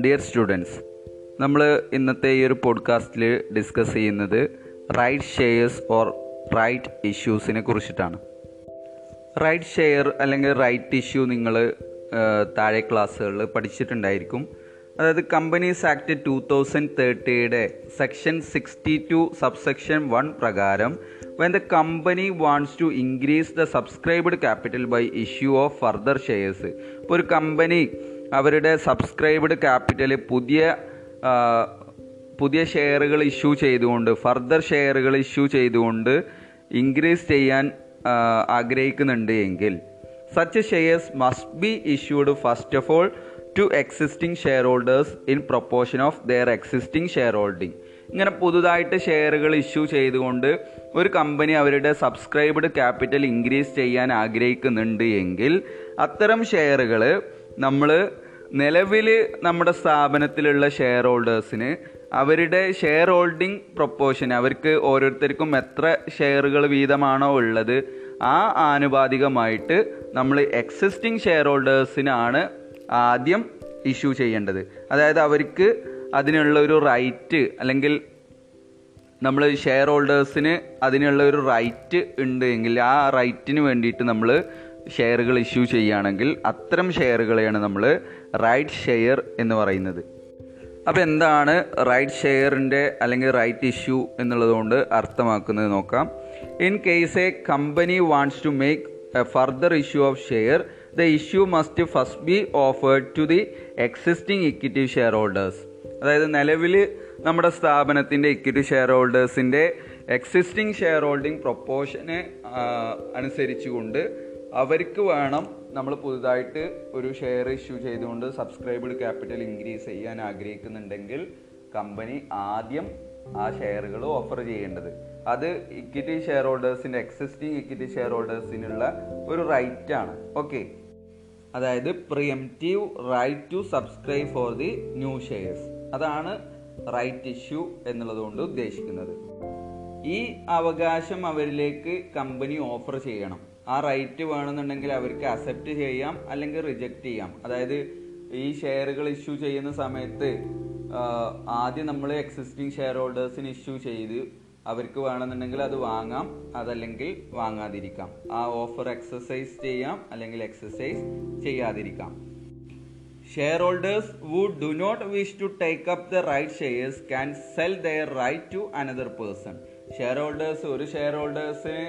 Dear students നമ്മൾ ഇന്നത്തെ ഈ ഒരു പോഡ്കാസ്റ്റിൽ ഡിസ്കസ് ചെയ്യുന്നത് റൈറ്റ് ഷെയർസ് ഓർ റൈറ്റ് ഇഷ്യൂസിനെ കുറിച്ചിട്ടാണ്. റൈറ്റ് ഷെയർ അല്ലെങ്കിൽ റൈറ്റ് ഇഷ്യൂ നിങ്ങൾ താഴെ ക്ലാസ്സുകളിൽ പഠിച്ചിട്ടുണ്ടായിരിക്കും. അതായത് companies act two thousand തേർട്ടിയുടെ section sixty two subsection one പ്രകാരം when the company wants to increase the subscribed capital by issue of further shares ഇപ്പോൾ ഒരു കമ്പനി അവരുടെ സബ്സ്ക്രൈബ്ഡ് ക്യാപിറ്റൽ പുതിയ പുതിയ ഷെയറുകൾ ഇഷ്യൂ ചെയ്തുകൊണ്ട് ഫർദർ ഷെയറുകൾ ഇഷ്യൂ ചെയ്തുകൊണ്ട് ഇൻക്രീസ് ചെയ്യാൻ ആഗ്രഹിക്കുന്നുണ്ട് എങ്കിൽ such shares must be issued first of all to existing share holders in proportion of their existing share holding ഇങ്ങനെ പുതുതായിട്ട് ഷെയറുകൾ ഇഷ്യൂ ചെയ്തുകൊണ്ട് ഒരു കമ്പനി അവരുടെ സബ്സ്ക്രൈബ്ഡ് ക്യാപിറ്റൽ ഇൻക്രീസ് ചെയ്യാൻ ആഗ്രഹിക്കുന്നുണ്ട് എങ്കിൽ അത്തരം ഷെയറുകൾ നമ്മൾ നിലവിൽ നമ്മുടെ സ്ഥാപനത്തിലുള്ള ഷെയർ ഹോൾഡേഴ്സിന് അവരുടെ ഷെയർ ഹോൾഡിംഗ് പ്രൊപ്പോഷൻ അവർക്ക് ഓരോരുത്തർക്കും എത്ര ഷെയറുകൾ വീതമാണോ ഉള്ളത് ആ ആനുപാതികമായിട്ട് നമ്മൾ എക്സിസ്റ്റിംഗ് ഷെയർ ഹോൾഡേഴ്സിനാണ് ആദ്യം ഇഷ്യൂ ചെയ്യേണ്ടത്. അതായത് അവർക്ക് അതിനുള്ള ഒരു റൈറ്റ് അല്ലെങ്കിൽ നമ്മൾ ഷെയർ ഹോൾഡേഴ്സിന് അതിനുള്ള ഒരു റൈറ്റ് ഉണ്ട് എങ്കിൽ ആ റൈറ്റിന് വേണ്ടിയിട്ട് നമ്മൾ ഷെയറുകൾ ഇഷ്യൂ ചെയ്യുകയാണെങ്കിൽ അത്തരം ഷെയറുകളെയാണ് നമ്മൾ റൈറ്റ് ഷെയർ എന്ന് പറയുന്നത്. അപ്പോൾ എന്താണ് റൈറ്റ് ഷെയറിന്റെ അല്ലെങ്കിൽ റൈറ്റ് ഇഷ്യൂ എന്നുള്ളതുകൊണ്ട് അർത്ഥമാക്കുന്നത് നോക്കാം. In case a company wants to make a further issue of share the issue must first be offered to the existing equity share holders അതായത് നിലവിൽ നമ്മുടെ സ്ഥാപനത്തിന്റെ ഇക്വിറ്റി ഷെയർ ഹോൾഡേഴ്സിന്റെ എക്സിസ്റ്റിംഗ് ഷെയർ ഹോൾഡിംഗ് പ്രൊപ്പോഷനെ അനുസരിച്ചുകൊണ്ട് അവർക്ക് വേണം നമ്മൾ പുതുതായിട്ട് ഒരു ഷെയർ ഇഷ്യൂ ചെയ്തുകൊണ്ട് സബ്സ്ക്രൈബ്ഡ് ക്യാപിറ്റൽ ഇൻക്രീസ് ചെയ്യാൻ ആഗ്രഹിക്കുന്നുണ്ടെങ്കിൽ കമ്പനി ആദ്യം ആ ഷെയറുകൾ ഓഫർ ചെയ്യേണ്ടത്. അത് ഇക്വിറ്റി ഷെയർ ഹോൾഡേഴ്സിന്റെ എക്സിസ്റ്റിംഗ് ഇക്വിറ്റി ഷെയർ ഹോൾഡേഴ്സിനുള്ള ഒരു റൈറ്റ് ആണ്. ഓക്കെ അതായത് preemptive right to subscribe for the new shares അതാണ് റൈറ്റ് ഇഷ്യൂ എന്നുള്ളതുകൊണ്ട് ഉദ്ദേശിക്കുന്നത്. ഈ അവകാശം അവരിലേക്ക് കമ്പനി ഓഫർ ചെയ്യണം. ആ റൈറ്റ് വേണമെന്നുണ്ടെങ്കിൽ അവർക്ക് അക്സെപ്റ്റ് ചെയ്യാം അല്ലെങ്കിൽ റിജക്റ്റ് ചെയ്യാം. അതായത് ഈ ഷെയറുകൾ ഇഷ്യൂ ചെയ്യുന്ന സമയത്ത് ആദ്യം നമ്മൾ എക്സിസ്റ്റിംഗ് ഷെയർ ഹോൾഡേഴ്സിന് ഇഷ്യൂ ചെയ്ത് അവർക്ക് വേണമെന്നുണ്ടെങ്കിൽ അത് വാങ്ങാം അതല്ലെങ്കിൽ വാങ്ങാതിരിക്കാം. ആ ഓഫർ എക്സസൈസ് ചെയ്യാം അല്ലെങ്കിൽ exercise ചെയ്യാതിരിക്കാം. Share holders would do not wish to take up the right shares can sell their right to another person share holders ഒരു ഷെയർ ഹോൾഡേഴ്സിന്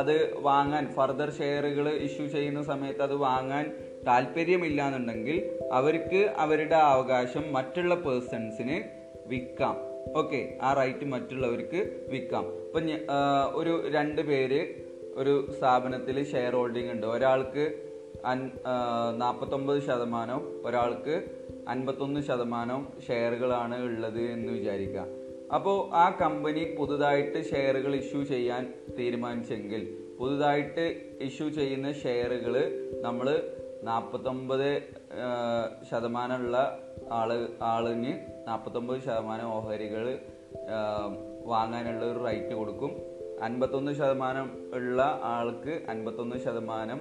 അത് വാങ്ങാൻ ഫർദർ ഷെയറുകൾ ഇഷ്യൂ ചെയ്യുന്ന സമയത്ത് അത് വാങ്ങാൻ താല്പര്യമില്ല എന്നുണ്ടെങ്കിൽ അവർക്ക് അവരുടെ അവകാശം മറ്റുള്ള പേഴ്സൺസിന് വിൽക്കാം. ഓക്കെ ആ റൈറ്റ് മറ്റുള്ളവർക്ക് വിൽക്കാം. ഇപ്പം ഒരു രണ്ട് പേര് ഒരു സ്ഥാപനത്തിൽ ഷെയർ ഹോൾഡിംഗ് ഉണ്ട്. ഒരാൾക്ക് നാൽപ്പത്തൊമ്പത് ശതമാനം ഒരാൾക്ക് അൻപത്തൊന്ന് ശതമാനം ഷെയറുകളാണ് ഉള്ളത് എന്ന് വിചാരിക്കുക അപ്പോൾ ആ കമ്പനി പുതുതായിട്ട് ഷെയറുകൾ ഇഷ്യൂ ചെയ്യാൻ തീരുമാനിച്ചെങ്കിൽ പുതുതായിട്ട് ഇഷ്യൂ ചെയ്യുന്ന ഷെയറുകൾ നമ്മൾ നാൽപ്പത്തൊമ്പത് ശതമാനമുള്ള ആൾ ആളിന് നാൽപ്പത്തൊമ്പത് ശതമാനം ഓഹരികൾ വാങ്ങാനുള്ള ഒരു റൈറ്റ് കൊടുക്കും. അൻപത്തൊന്ന് ശതമാനം ഉള്ള ആൾക്ക് അൻപത്തൊന്ന് ശതമാനം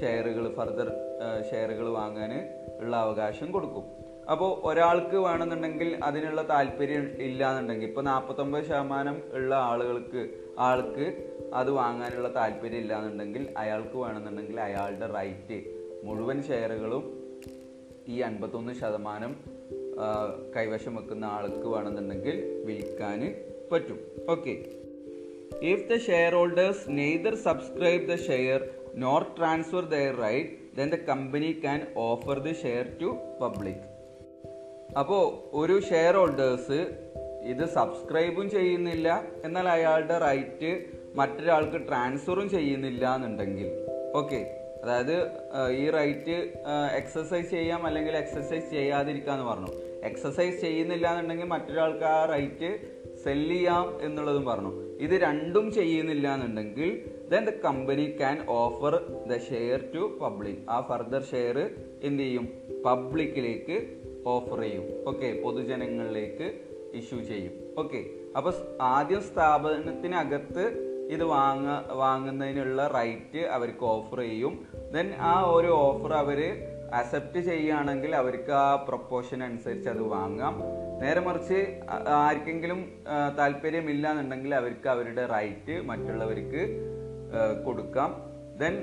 ഷെയറുകൾ ഫർദർ ഷെയറുകൾ വാങ്ങാൻ ഉള്ള അവകാശം കൊടുക്കും. അപ്പോൾ ഒരാൾക്ക് വേണമെന്നുണ്ടെങ്കിൽ അതിനുള്ള താല്പര്യം ഇല്ല എന്നുണ്ടെങ്കിൽ ഇപ്പോൾ നാൽപ്പത്തൊമ്പത് ശതമാനം ഉള്ള ആളുകൾക്ക് ആൾക്ക് അത് വാങ്ങാനുള്ള താല്പര്യം ഇല്ല എന്നുണ്ടെങ്കിൽ അയാൾക്ക് വേണമെന്നുണ്ടെങ്കിൽ അയാളുടെ റൈറ്റ് മുഴുവൻ ഷെയറുകളും ഈ അൻപത്തൊന്ന് ശതമാനം കൈവശം വെക്കുന്ന ആൾക്ക് വേണമെന്നുണ്ടെങ്കിൽ വിൽക്കാൻ പറ്റും. Okay. If the share holders neither subscribe the share nor transfer their right then the company can offer the share to public അപ്പോൾ ഒരു ഷെയർ ഹോൾഡേഴ്സ് ഇത് സബ്സ്ക്രൈബും ചെയ്യുന്നില്ല എന്നാൽ അയാളുടെ റൈറ്റ് മറ്റൊരാൾക്ക് ട്രാൻസ്ഫറും ചെയ്യുന്നില്ല എന്നുണ്ടെങ്കിൽ ഓക്കെ അതായത് ഈ റൈറ്റ് എക്സസൈസ് ചെയ്യാം അല്ലെങ്കിൽ എക്സസൈസ് ചെയ്യാതിരിക്കാന്ന് പറഞ്ഞു. എക്സസൈസ് ചെയ്യുന്നില്ല എന്നുണ്ടെങ്കിൽ മറ്റൊരാൾക്ക് ആ റൈറ്റ് സെല്ല് ചെയ്യാം എന്നുള്ളതും പറഞ്ഞു. ഇത് രണ്ടും ചെയ്യുന്നില്ല എന്നുണ്ടെങ്കിൽ then the company can offer the share to public ആ ഫർദർ ഷെയർ എന്ത് ചെയ്യും? പബ്ലിക്കിലേക്ക് ഓഫർ ചെയ്യും. ഓക്കെ പൊതുജനങ്ങളിലേക്ക് ഇഷ്യൂ ചെയ്യും. ഓക്കെ അപ്പോൾ ആദ്യം സ്ഥാപനത്തിനകത്ത് ഇത് വാങ്ങ വാങ്ങുന്നതിനുള്ള റൈറ്റ് അവർക്ക് ഓഫർ ചെയ്യും. ദെൻ ആ ഒരു ഓഫർ അവർ അക്സെപ്റ്റ് ചെയ്യുകയാണെങ്കിൽ അവർക്ക് ആ പ്രൊപ്പോഷൻ അനുസരിച്ച് അത് വാങ്ങാം. നേരെ മറിച്ച് ആർക്കെങ്കിലും താല്പര്യമില്ല എന്നുണ്ടെങ്കിൽ അവർക്ക് അവരുടെ റൈറ്റ് മറ്റുള്ളവർക്ക് കൊടുക്കാം. ദെൻ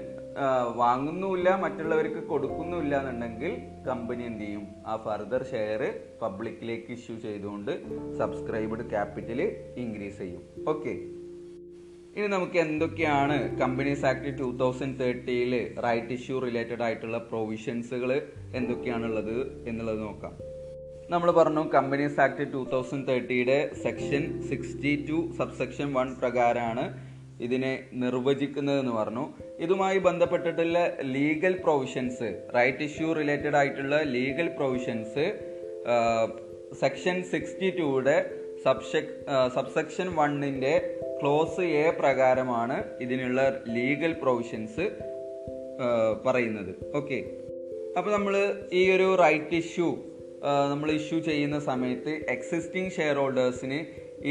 വാങ്ങുന്നുമില്ല മറ്റുള്ളവർക്ക് കൊടുക്കുന്നുമില്ല എന്നുണ്ടെങ്കിൽ കമ്പനി എന്ത് ചെയ്യും? ആ ഫർദർ ഷെയർ പബ്ലിക്കിലേക്ക് ഇഷ്യൂ ചെയ്തുകൊണ്ട് സബ്സ്ക്രൈബ്ഡ് ക്യാപിറ്റൽ ഇൻക്രീസ് ചെയ്യും. ഓക്കെ ഇനി നമുക്ക് എന്തൊക്കെയാണ് കമ്പനീസ് ആക്ട് ടൂ തൗസൻഡ് തേർട്ടിയിൽ റൈറ്റ് ഇഷ്യൂ റിലേറ്റഡ് ആയിട്ടുള്ള പ്രൊവിഷൻസുകൾ എന്തൊക്കെയാണുള്ളത് എന്നുള്ളത് നോക്കാം. നമ്മൾ പറഞ്ഞു companies act two thousand തേർട്ടിയുടെ section sixty two subsection one പ്രകാരമാണ് ഇതിനെ നിർവചിക്കുന്നത് എന്ന് പറഞ്ഞു. ഇതുമായി ബന്ധപ്പെട്ടിട്ടുള്ള legal provisions right issue related ആയിട്ടുള്ള ലീഗൽ പ്രൊവിഷൻസ് സെക്ഷൻ സിക്സ്റ്റി ടുയുടെ സബ്സെക്ഷൻ വണ്ണിന്റെ ക്ലോസ് എ പ്രകാരമാണ് ഇതിനുള്ള ലീഗൽ പ്രൊവിഷൻസ് പറയുന്നത്. ഓക്കെ അപ്പോൾ നമ്മൾ ഈ ഒരു റൈറ്റ് ഇഷ്യൂ നമ്മൾ ഇഷ്യൂ ചെയ്യുന്ന സമയത്ത് എക്സിസ്റ്റിംഗ് ഷെയർ ഹോൾഡേഴ്സിന്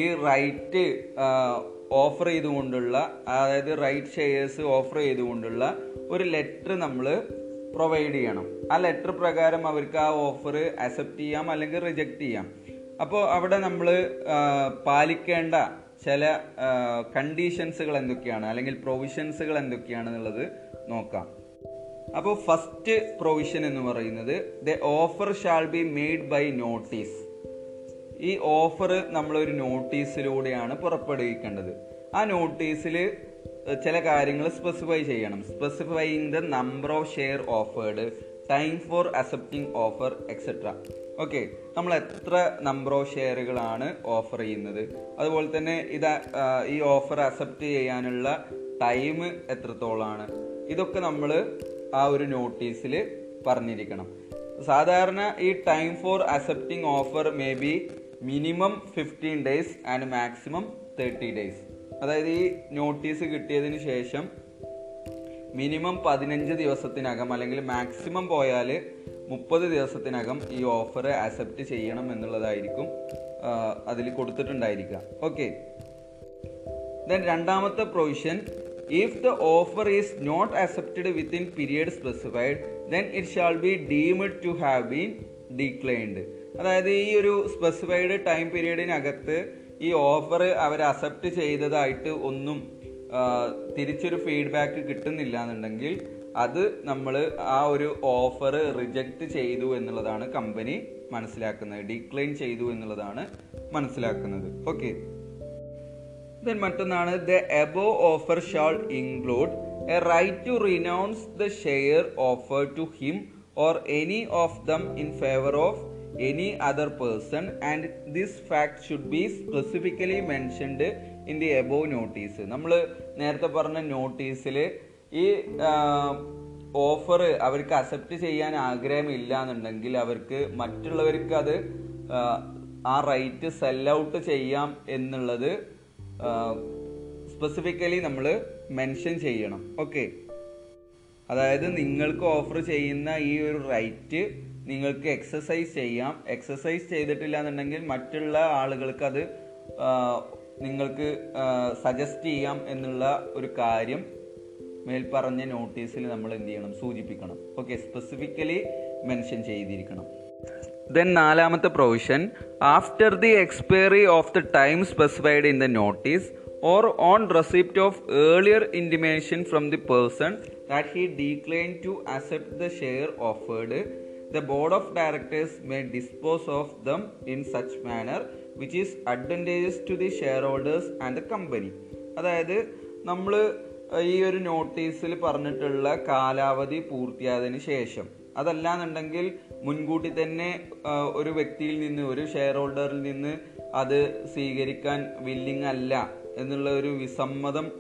ഈ റൈറ്റ് ഓഫർ ചെയ്തുകൊണ്ടുള്ള അതായത് റൈറ്റ് ഷെയർസ് ഓഫർ ചെയ്തുകൊണ്ടുള്ള ഒരു ലെറ്റർ നമ്മൾ പ്രൊവൈഡ് ചെയ്യണം. ആ ലെറ്റർ പ്രകാരം അവർക്ക് ആ ഓഫർ അക്സെപ്റ്റ് ചെയ്യാം അല്ലെങ്കിൽ റിജക്റ്റ് ചെയ്യാം. അപ്പോൾ അവിടെ നമ്മൾ പാലിക്കേണ്ട ചില കണ്ടീഷൻസുകൾ എന്തൊക്കെയാണ്? അല്ലെങ്കിൽ പ്രൊവിഷൻസുകൾ എന്തൊക്കെയാണെന്നുള്ളത് നോക്കാം. അപ്പോൾ ഫസ്റ്റ് പ്രൊവിഷൻ എന്ന് പറയുന്നത് the offer shall be made by notice ഈ ഓഫർ നമ്മളൊരു നോട്ടീസിലൂടെയാണ് പുറപ്പെടുവിക്കേണ്ടത്. ആ നോട്ടീസിൽ ചില കാര്യങ്ങൾ സ്പെസിഫൈ ചെയ്യണം. Specifying the number of share offered time for accepting offer etcetera okay നമ്മൾ എത്ര നമ്പർ ഓഫ് ഷെയറുകളാണ് ഓഫർ ചെയ്യുന്നത്? അതുപോലെ തന്നെ ഇത് ഈ ഓഫർ അക്സെപ്റ്റ് ചെയ്യാനുള്ള ടൈം എത്രത്തോളമാണ് ഇതൊക്കെ നമ്മൾ ആ ഒരു നോട്ടീസിൽ പറഞ്ഞിരിക്കണം. സാധാരണ ഈ time for accepting offer may be minimum fifteen days and maximum thirty days അതായത് ഈ നോട്ടീസ് കിട്ടിയതിന് ശേഷം മിനിമം പതിനഞ്ച് ദിവസത്തിനകം അല്ലെങ്കിൽ മാക്സിമം പോയാൽ മുപ്പത് ദിവസത്തിനകം ഈ ഓഫർ അക്സെപ്റ്റ് ചെയ്യണം എന്നുള്ളതായിരിക്കും അതിൽ കൊടുത്തിട്ടുണ്ടായിരിക്കുക. ഓക്കെ ദെൻ രണ്ടാമത്തെ provision if the offer is not accepted within period specified then it shall be deemed to have been declined അതായത് ഈ ഒരു സ്പെസിഫൈഡ് ടൈം പീരീഡിനകത്ത് ഈ ഓഫർ അവർ അക്സെപ്റ്റ് ചെയ്തതായിട്ട് ഒന്നും തിരിച്ചൊരു ഫീഡ്ബാക്ക് കിട്ടുന്നില്ല എന്നുണ്ടെങ്കിൽ അത് നമ്മൾ ആ ഒരു ഓഫർ റിജക്റ്റ് ചെയ്തു എന്നുള്ളതാണ് കമ്പനി മനസ്സിലാക്കുന്നത് ഡിക്ലൈൻ ചെയ്തു എന്നുള്ളതാണ് മനസ്സിലാക്കുന്നത്. ഓക്കെ ദെൻ മറ്റൊന്നാണ് the above offer shall include a right to renounce the share offer to him or any of them in favour of any other person and this fact should be specifically mentioned in the above notice നമ്മൾ നേരത്തെ പറഞ്ഞ നോട്ടീസിൽ ഈ offer അവർക്ക് accept ചെയ്യാൻ ആഗ്രഹമില്ല എന്നുണ്ടെങ്കിൽ അവർക്ക് മറ്റുള്ളവർക്ക് അത് ആ, റൈറ്റ് സെൽ ഔട്ട് ചെയ്യാം എന്നുള്ളത് സ്പെസിഫിക്കലി നമ്മൾ മെൻഷൻ ചെയ്യണം. ഓക്കെ അതായത് നിങ്ങൾക്ക് ഓഫർ ചെയ്യുന്ന ഈ ഒരു റൈറ്റ് നിങ്ങൾക്ക് എക്സസൈസ് ചെയ്യാം. എക്സസൈസ് ചെയ്തിട്ടില്ല എന്നുണ്ടെങ്കിൽ മറ്റുള്ള ആളുകൾക്ക് അത് നിങ്ങൾക്ക് സജസ്റ്റ് ചെയ്യാം എന്നുള്ള ഒരു കാര്യം മേൽപ്പറഞ്ഞ നോട്ടീസിൽ നമ്മൾ എന്ത് ചെയ്യണം? സൂചിപ്പിക്കണം. ഓക്കെ സ്പെസിഫിക്കലി മെൻഷൻ ചെയ്തിരിക്കണം. ദെൻ നാലാമത്തെ provision after the expiry of the time specified in the notice or on receipt of earlier intimation from the person that he decline to accept the share offered board of directors may dispose of them in such manner which is advantageous to the share holders and the company അതായത് നമ്മൾ ഈ ഒരു നോട്ടീസിൽ പറഞ്ഞിട്ടുള്ള കാലാവധി പൂർത്തിയായതിന് ശേഷം. അതല്ലാന്നുണ്ടെങ്കിൽ മുൻകൂട്ടി തന്നെ ഒരു വ്യക്തിയിൽ നിന്ന് ഒരു ഷെയർ ഹോൾഡറിൽ നിന്ന് അത് സ്വീകരിക്കാൻ വില്ലിങ് അല്ല എന്നുള്ള ഒരു വിസമ്മതം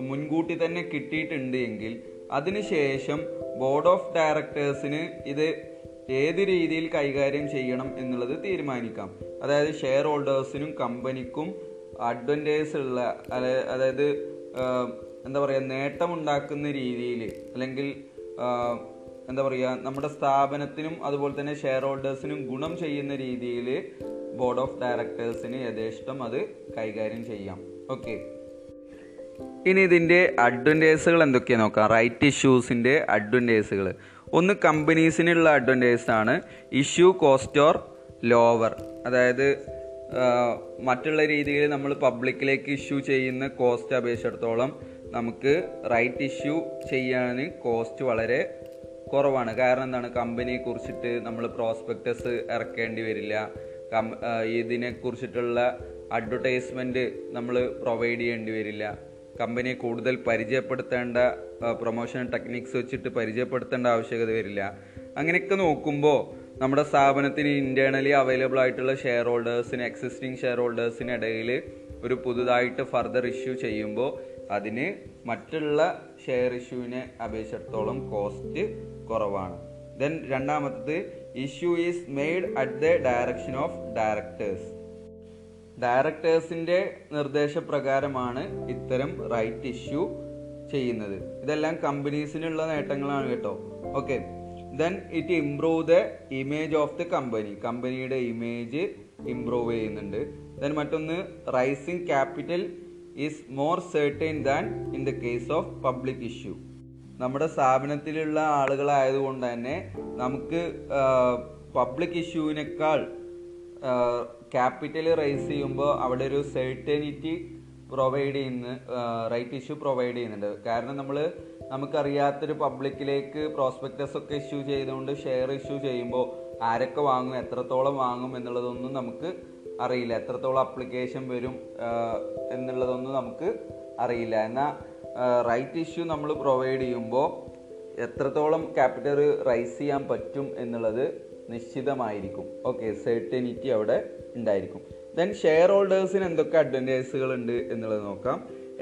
മുൻകൂട്ടി തന്നെ കിട്ടിയിട്ടുണ്ട് എങ്കിൽ അതിനുശേഷം ബോർഡ് ഓഫ് ഡയറക്ടേഴ്സിന് ഇത് ഏത് രീതിയിൽ കൈകാര്യം ചെയ്യണം എന്നുള്ളത് തീരുമാനിക്കാം. അതായത് ഷെയർ ഹോൾഡേഴ്സിനും കമ്പനിക്കും അഡ്വന്റേജ് ഉള്ള അതായത് എന്താ പറയുക നേട്ടമുണ്ടാക്കുന്ന രീതിയിൽ അല്ലെങ്കിൽ എന്താ പറയുക നമ്മുടെ സ്ഥാപനത്തിനും അതുപോലെ തന്നെ ഷെയർ ഹോൾഡേഴ്സിനും ഗുണം ചെയ്യുന്ന രീതിയിൽ ബോർഡ് ഓഫ് ഡയറക്ടേഴ്സിന് യഥേഷ്ടം അത് കൈകാര്യം ചെയ്യാം. ഓക്കെ ഇനി ഇതിന്റെ അഡ്വന്റേജുകൾ എന്തൊക്കെയാണ് നോക്കാം. റൈറ്റ് ഇഷ്യൂസിന്റെ അഡ്വന്റേജുകൾ ഒന്ന് കമ്പനീസിനുള്ള അഡ്വന്റേജ് ആണ്. ഇഷ്യൂ കോസ്റ്റ് ഓർ ലോവർ അതായത് മറ്റുള്ള രീതിയിൽ നമ്മൾ പബ്ലിക്കിലേക്ക് ഇഷ്യൂ ചെയ്യുന്ന കോസ്റ്റ് അപേക്ഷിച്ചിടത്തോളം നമുക്ക് റൈറ്റ് ഇഷ്യൂ ചെയ്യാൻ കോസ്റ്റ് വളരെ കുറവാണ്. കാരണം എന്താണ്? കമ്പനിയെ കുറിച്ചിട്ട് നമ്മൾ പ്രോസ്പെക്ടസ് ഇറക്കേണ്ടി വരില്ല. കം ഇതിനെ കുറിച്ചിട്ടുള്ള അഡ്വർടൈസ്മെന്റ് നമ്മൾ പ്രൊവൈഡ് ചെയ്യേണ്ടി വരില്ല. കമ്പനിയെ കൂടുതൽ പരിചയപ്പെടുത്തേണ്ട പ്രൊമോഷൻ ടെക്നിക്സ് വെച്ചിട്ട് പരിചയപ്പെടുത്തേണ്ട ആവശ്യകത വരില്ല. അങ്ങനെയൊക്കെ നോക്കുമ്പോൾ നമ്മുടെ സ്ഥാപനത്തിന് ഇന്റേർണലി അവൈലബിൾ ആയിട്ടുള്ള ഷെയർ ഹോൾഡേഴ്സിന് എക്സിസ്റ്റിംഗ് ഷെയർ ഹോൾഡേഴ്സിന് ഇടയിൽ ഒരു പുതുതായിട്ട് ഫർദർ ഇഷ്യൂ ചെയ്യുമ്പോൾ അതിന് മറ്റുള്ള ഷെയർ ഇഷ്യൂവിനെ അപേക്ഷിച്ചിടത്തോളം കോസ്റ്റ് കുറവാണ്. ദെൻ രണ്ടാമത്തത് issue is made at the direction of directors ഡയറക്ടേഴ്സിന്റെ നിർദ്ദേശപ്രകാരമാണ് ഇത്തരം റൈറ്റ് ഇഷ്യൂ ചെയ്യുന്നത്. ഇതെല്ലാം കമ്പനീസിനുള്ള നേട്ടങ്ങളാണ് കേട്ടോ. Okay. Then it improve the image of the company കമ്പനിയുടെ ഇമേജ് ഇംപ്രൂവ് ചെയ്യുന്നുണ്ട്. ദെൻ മറ്റൊന്ന് raising capital is more certain than in the case of public issue നമ്മുടെ സ്ഥാപനത്തിലുള്ള ആളുകളായതുകൊണ്ട് തന്നെ നമുക്ക് പബ്ലിക് ഇഷ്യൂവിനേക്കാൾ ക്യാപിറ്റൽ റൈസ് ചെയ്യുമ്പോൾ അവിടെ ഒരു സെർട്ടനിറ്റി പ്രൊവൈഡ് ചെയ്യുന്ന റൈറ്റ് ഇഷ്യൂ പ്രൊവൈഡ് ചെയ്യുന്നുണ്ട്. കാരണം നമ്മൾ നമുക്കറിയാത്തൊരു പബ്ലിക്കിലേക്ക് പ്രോസ്പെക്ടസ് ഒക്കെ ഇഷ്യൂ ചെയ്തുകൊണ്ട് ഷെയർ ഇഷ്യൂ ചെയ്യുമ്പോൾ ആരൊക്കെ വാങ്ങും എത്രത്തോളം വാങ്ങും എന്നുള്ളതൊന്നും നമുക്ക് അറിയില്ല. എത്രത്തോളം അപ്ലിക്കേഷൻ വരും എന്നുള്ളതൊന്നും നമുക്ക് അറിയില്ല. എന്നാൽ റൈറ്റ് ഇഷ്യൂ നമ്മൾ പ്രൊവൈഡ് ചെയ്യുമ്പോൾ എത്രത്തോളം ക്യാപിറ്റൽ റൈസ് ചെയ്യാൻ പറ്റും എന്നുള്ളത് നിശ്ചിതമായിരിക്കും. ഓക്കെ സെർട്ടനിറ്റി അവിടെ ഉണ്ടായിരിക്കും. ദെൻ ഷെയർ ഹോൾഡേഴ്സിന് എന്തൊക്കെ അഡ്വാന്റേജുകൾ ഉണ്ട് എന്നുള്ളത് നോക്കാം.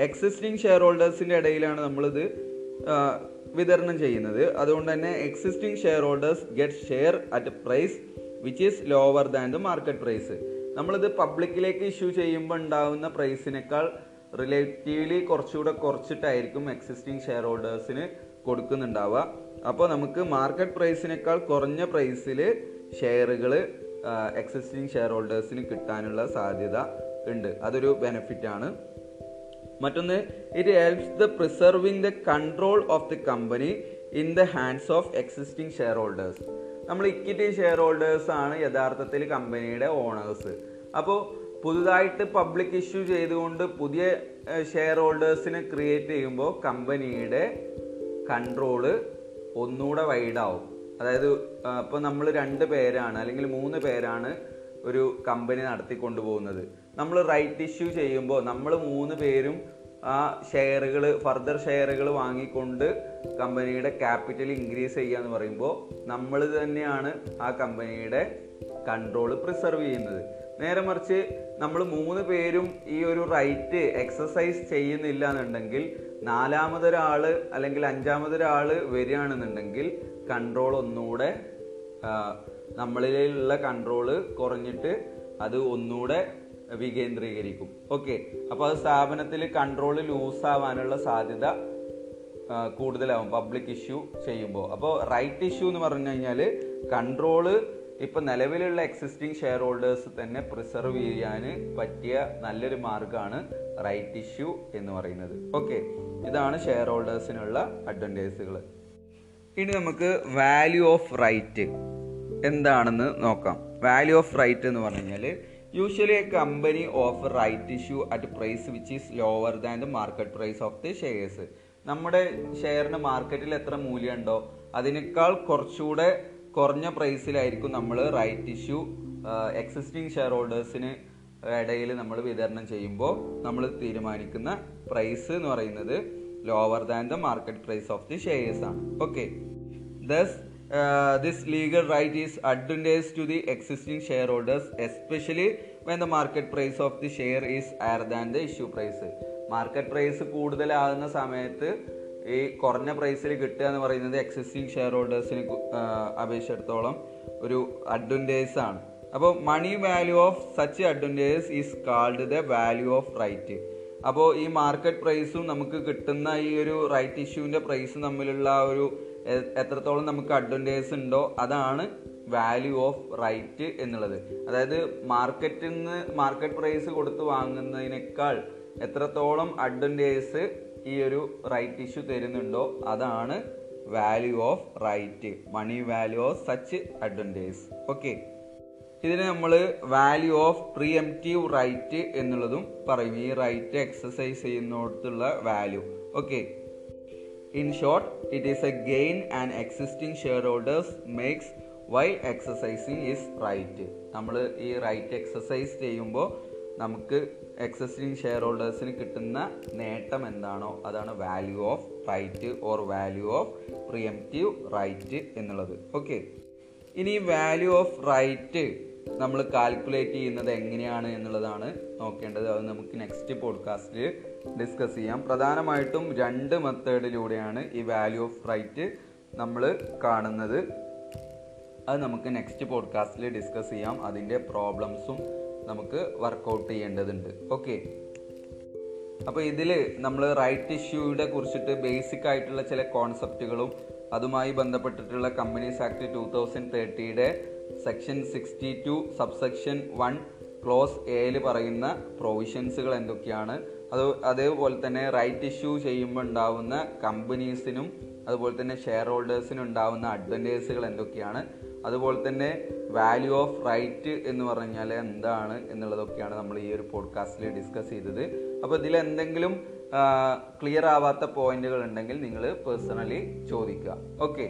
എക്സിസ്റ്റിംഗ് ഷെയർ ഹോൾഡേഴ്സിന്റെ ഇടയിലാണ് നമ്മളിത് വിതരണം ചെയ്യുന്നത്. അതുകൊണ്ട് തന്നെ existing share holders get share at price which is lower than the market price നമ്മളിത് പബ്ലിക്കിലേക്ക് ഇഷ്യൂ ചെയ്യുമ്പോൾ ഉണ്ടാകുന്ന പ്രൈസിനേക്കാൾ റിലേറ്റീവ്ലി കുറച്ചുകൂടെ കുറച്ചിട്ടായിരിക്കും എക്സിസ്റ്റിംഗ് ഷെയർ ഹോൾഡേഴ്സിന് കൊടുക്കുന്നുണ്ടാവുക. അപ്പോൾ നമുക്ക് മാർക്കറ്റ് പ്രൈസിനേക്കാൾ കുറഞ്ഞ പ്രൈസിൽ ഷെയറുകൾ എക്സിസ്റ്റിംഗ് ഷെയർ ഹോൾഡേഴ്സിന് കിട്ടാനുള്ള സാധ്യത ഉണ്ട്. അതൊരു ബെനിഫിറ്റ് ആണ്. മറ്റൊന്ന് it helps the preserving the control of the company in the hands of existing share holders നമ്മൾ ഇക്വിറ്റി ഷെയർ ഹോൾഡേഴ്സ് ആണ് യഥാർത്ഥത്തിൽ കമ്പനിയുടെ ഓണേഴ്സ് അപ്പോൾ പുതുതായിട്ട് പബ്ലിക് ഇഷ്യൂ ചെയ്തുകൊണ്ട് പുതിയ ഷെയർ ഹോൾഡേഴ്സിനെ ക്രിയേറ്റ് ചെയ്യുമ്പോൾ കമ്പനിയുടെ കൺട്രോൾ ഒന്നുകൂടെ വൈഡാവും അതായത് ഇപ്പോൾ നമ്മൾ രണ്ട് പേരാണ് അല്ലെങ്കിൽ മൂന്ന് പേരാണ് ഒരു കമ്പനി നടത്തിക്കൊണ്ടുപോകുന്നത്. നമ്മൾ റൈറ്റ് ഇഷ്യൂ ചെയ്യുമ്പോൾ നമ്മൾ മൂന്ന് പേരും ആ ഷെയറുകൾ ഫർദർ ഷെയറുകൾ വാങ്ങിക്കൊണ്ട് കമ്പനിയുടെ ക്യാപിറ്റൽ ഇൻക്രീസ് ചെയ്യുക എന്ന് പറയുമ്പോൾ നമ്മൾ തന്നെയാണ് ആ കമ്പനിയുടെ കൺട്രോൾ പ്രിസർവ് ചെയ്യുന്നത്. നേരെ മറിച്ച് നമ്മൾ മൂന്ന് പേരും ഈ ഒരു റൈറ്റ് എക്സസൈസ് ചെയ്യുന്നില്ല എന്നുണ്ടെങ്കിൽ നാലാമതൊരാൾ അല്ലെങ്കിൽ അഞ്ചാമതൊരാൾ വരികയാണെന്നുണ്ടെങ്കിൽ കൺട്രോൾ ഒന്നുകൂടെ നമ്മളിലുള്ള കൺട്രോൾ കുറഞ്ഞിട്ട് അത് ഒന്നുകൂടെ വികേന്ദ്രീകരിക്കും. ഓക്കെ അപ്പോൾ അത് സ്ഥാപനത്തിൽ കൺട്രോൾ ലൂസ് ആവാനുള്ള സാധ്യത കൂടുതലാവും പബ്ലിക് ഇഷ്യൂ ചെയ്യുമ്പോൾ. അപ്പോൾ റൈറ്റ് ഇഷ്യൂ എന്ന് പറഞ്ഞു കഴിഞ്ഞാൽ കൺട്രോൾ ഇപ്പം നിലവിലുള്ള എക്സിസ്റ്റിംഗ് ഷെയർ ഹോൾഡേഴ്സ് തന്നെ പ്രിസർവ് ചെയ്യാൻ പറ്റിയ നല്ലൊരു മാർഗമാണ് റൈറ്റ് ഇഷ്യൂ എന്ന് പറയുന്നത്. ഓക്കെ ഇതാണ് ഷെയർ ഹോൾഡേഴ്സിനുള്ള അഡ്വാന്റേജുകൾ ഇനി നമുക്ക് വാല്യൂ ഓഫ് റൈറ്റ് എന്താണെന്ന് നോക്കാം. വാല്യൂ ഓഫ് റൈറ്റ് എന്ന് പറഞ്ഞു കഴിഞ്ഞാൽ usually a company offer right issue at price which is lower than the market price of the shares നമ്മുടെ ഷെയറിന് മാർക്കറ്റിൽ എത്ര മൂല്യമുണ്ടോ അതിനേക്കാൾ കുറച്ചുകൂടെ കുറഞ്ഞ പ്രൈസിലായിരിക്കും നമ്മൾ റൈറ്റ് ഇഷ്യൂ എക്സിസ്റ്റിംഗ് ഷെയർ ഹോൾഡേഴ്സിന് ഇടയിൽ നമ്മൾ വിതരണം ചെയ്യുമ്പോൾ നമ്മൾ തീരുമാനിക്കുന്ന പ്രൈസ് എന്ന് പറയുന്നത്. Lower than the market price of the shares ആണ്. Okay thus this legal right is advantage to the existing share holders especially when the market price of the share is higher than the issue price market price കൂടുതലാകുന്ന സമയത്ത് ഈ കുറഞ്ഞ പ്രൈസിൽ കിട്ടുക എന്ന് പറയുന്നത് existing share ഹോൾഡേഴ്സിന് അപേക്ഷിച്ചിടത്തോളം ഒരു advantage ആണ്. അപ്പോൾ money value of such advantage is called the value of right അപ്പോൾ ഈ മാർക്കറ്റ് പ്രൈസും നമുക്ക് കിട്ടുന്ന ഈ ഒരു റൈറ്റ് ഇഷ്യൂവിന്റെ പ്രൈസും തമ്മിലുള്ള ഒരു എത്രത്തോളം നമുക്ക് അഡ്വന്റേജ് ഉണ്ടോ അതാണ് വാല്യൂ ഓഫ് റൈറ്റ് എന്നുള്ളത്. അതായത് മാർക്കറ്റിൽ നിന്ന് മാർക്കറ്റ് പ്രൈസ് കൊടുത്ത് വാങ്ങുന്നതിനേക്കാൾ എത്രത്തോളം അഡ്വന്റേജ് ഈ ഒരു റൈറ്റ് ഇഷ്യൂ തരുന്നുണ്ടോ അതാണ് value of right money value of such advantage okay ഇതിന് നമ്മൾ value of preemptive right എന്നുള്ളതും പറയും. ഈ right exercise ചെയ്യുന്നിടത്തുള്ള value okay in short it is a gain and existing share holders makes why exercising is right നമ്മൾ ഈ right exercise ചെയ്യുമ്പോൾ നമുക്ക് existing share ഹോൾഡേഴ്സിന് കിട്ടുന്ന നേട്ടം എന്താണോ അതാണ് value of right or value of preemptive right എന്നുള്ളത്. Okay ഇനി വാല്യൂ ഓഫ് റൈറ്റ് നമ്മൾ കാൽക്കുലേറ്റ് ചെയ്യുന്നത് എങ്ങനെയാണ് എന്നുള്ളതാണ് നോക്കേണ്ടത്. അത് നമുക്ക് നെക്സ്റ്റ് പോഡ്കാസ്റ്റിൽ ഡിസ്കസ് ചെയ്യാം. പ്രധാനമായിട്ടും രണ്ട് മെത്തേഡിലൂടെയാണ് ഈ വാല്യൂ ഓഫ് റൈറ്റ് നമ്മൾ കാണുന്നത്. അത് നമുക്ക് നെക്സ്റ്റ് പോഡ്കാസ്റ്റിൽ ഡിസ്കസ് ചെയ്യാം. അതിന്റെ പ്രോബ്ലംസും നമുക്ക് വർക്കൗട്ട് ചെയ്യേണ്ടതുണ്ട്. ഓക്കെ അപ്പോൾ ഇതിൽ നമ്മൾ റൈറ്റ് ഇഷ്യൂയുടെ കുറിച്ചിട്ട് ബേസിക് ആയിട്ടുള്ള ചില കോൺസെപ്റ്റുകളും അതുമായി ബന്ധപ്പെട്ടിട്ടുള്ള companies act two thousand തേർട്ടിയുടെ section sixty two subsection one clause എയിൽ പറയുന്ന പ്രൊവിഷൻസുകൾ എന്തൊക്കെയാണ്? അത് അതേപോലെ തന്നെ റൈറ്റ് ഇഷ്യൂ ചെയ്യുമ്പോൾ ഉണ്ടാവുന്ന കമ്പനീസിനും അതുപോലെ തന്നെ ഷെയർ ഹോൾഡേഴ്സിനും ഉണ്ടാവുന്ന അഡ്വന്റേജുകൾ എന്തൊക്കെയാണ്? അതുപോലെ തന്നെ വാല്യൂ ഓഫ് റൈറ്റ് എന്ന് പറഞ്ഞാൽ എന്താണ് എന്നുള്ളതൊക്കെയാണ് നമ്മൾ ഈ ഒരു പോഡ്കാസ്റ്റിൽ ഡിസ്കസ് ചെയ്തത്. അപ്പോൾ ഇതിൽ എന്തെങ്കിലും ക്ലിയർ ആവാത്ത പോയിന്റുകൾ ഉണ്ടെങ്കിൽ നിങ്ങൾ പേഴ്സണലി ചോദിക്കുക. ഓക്കെ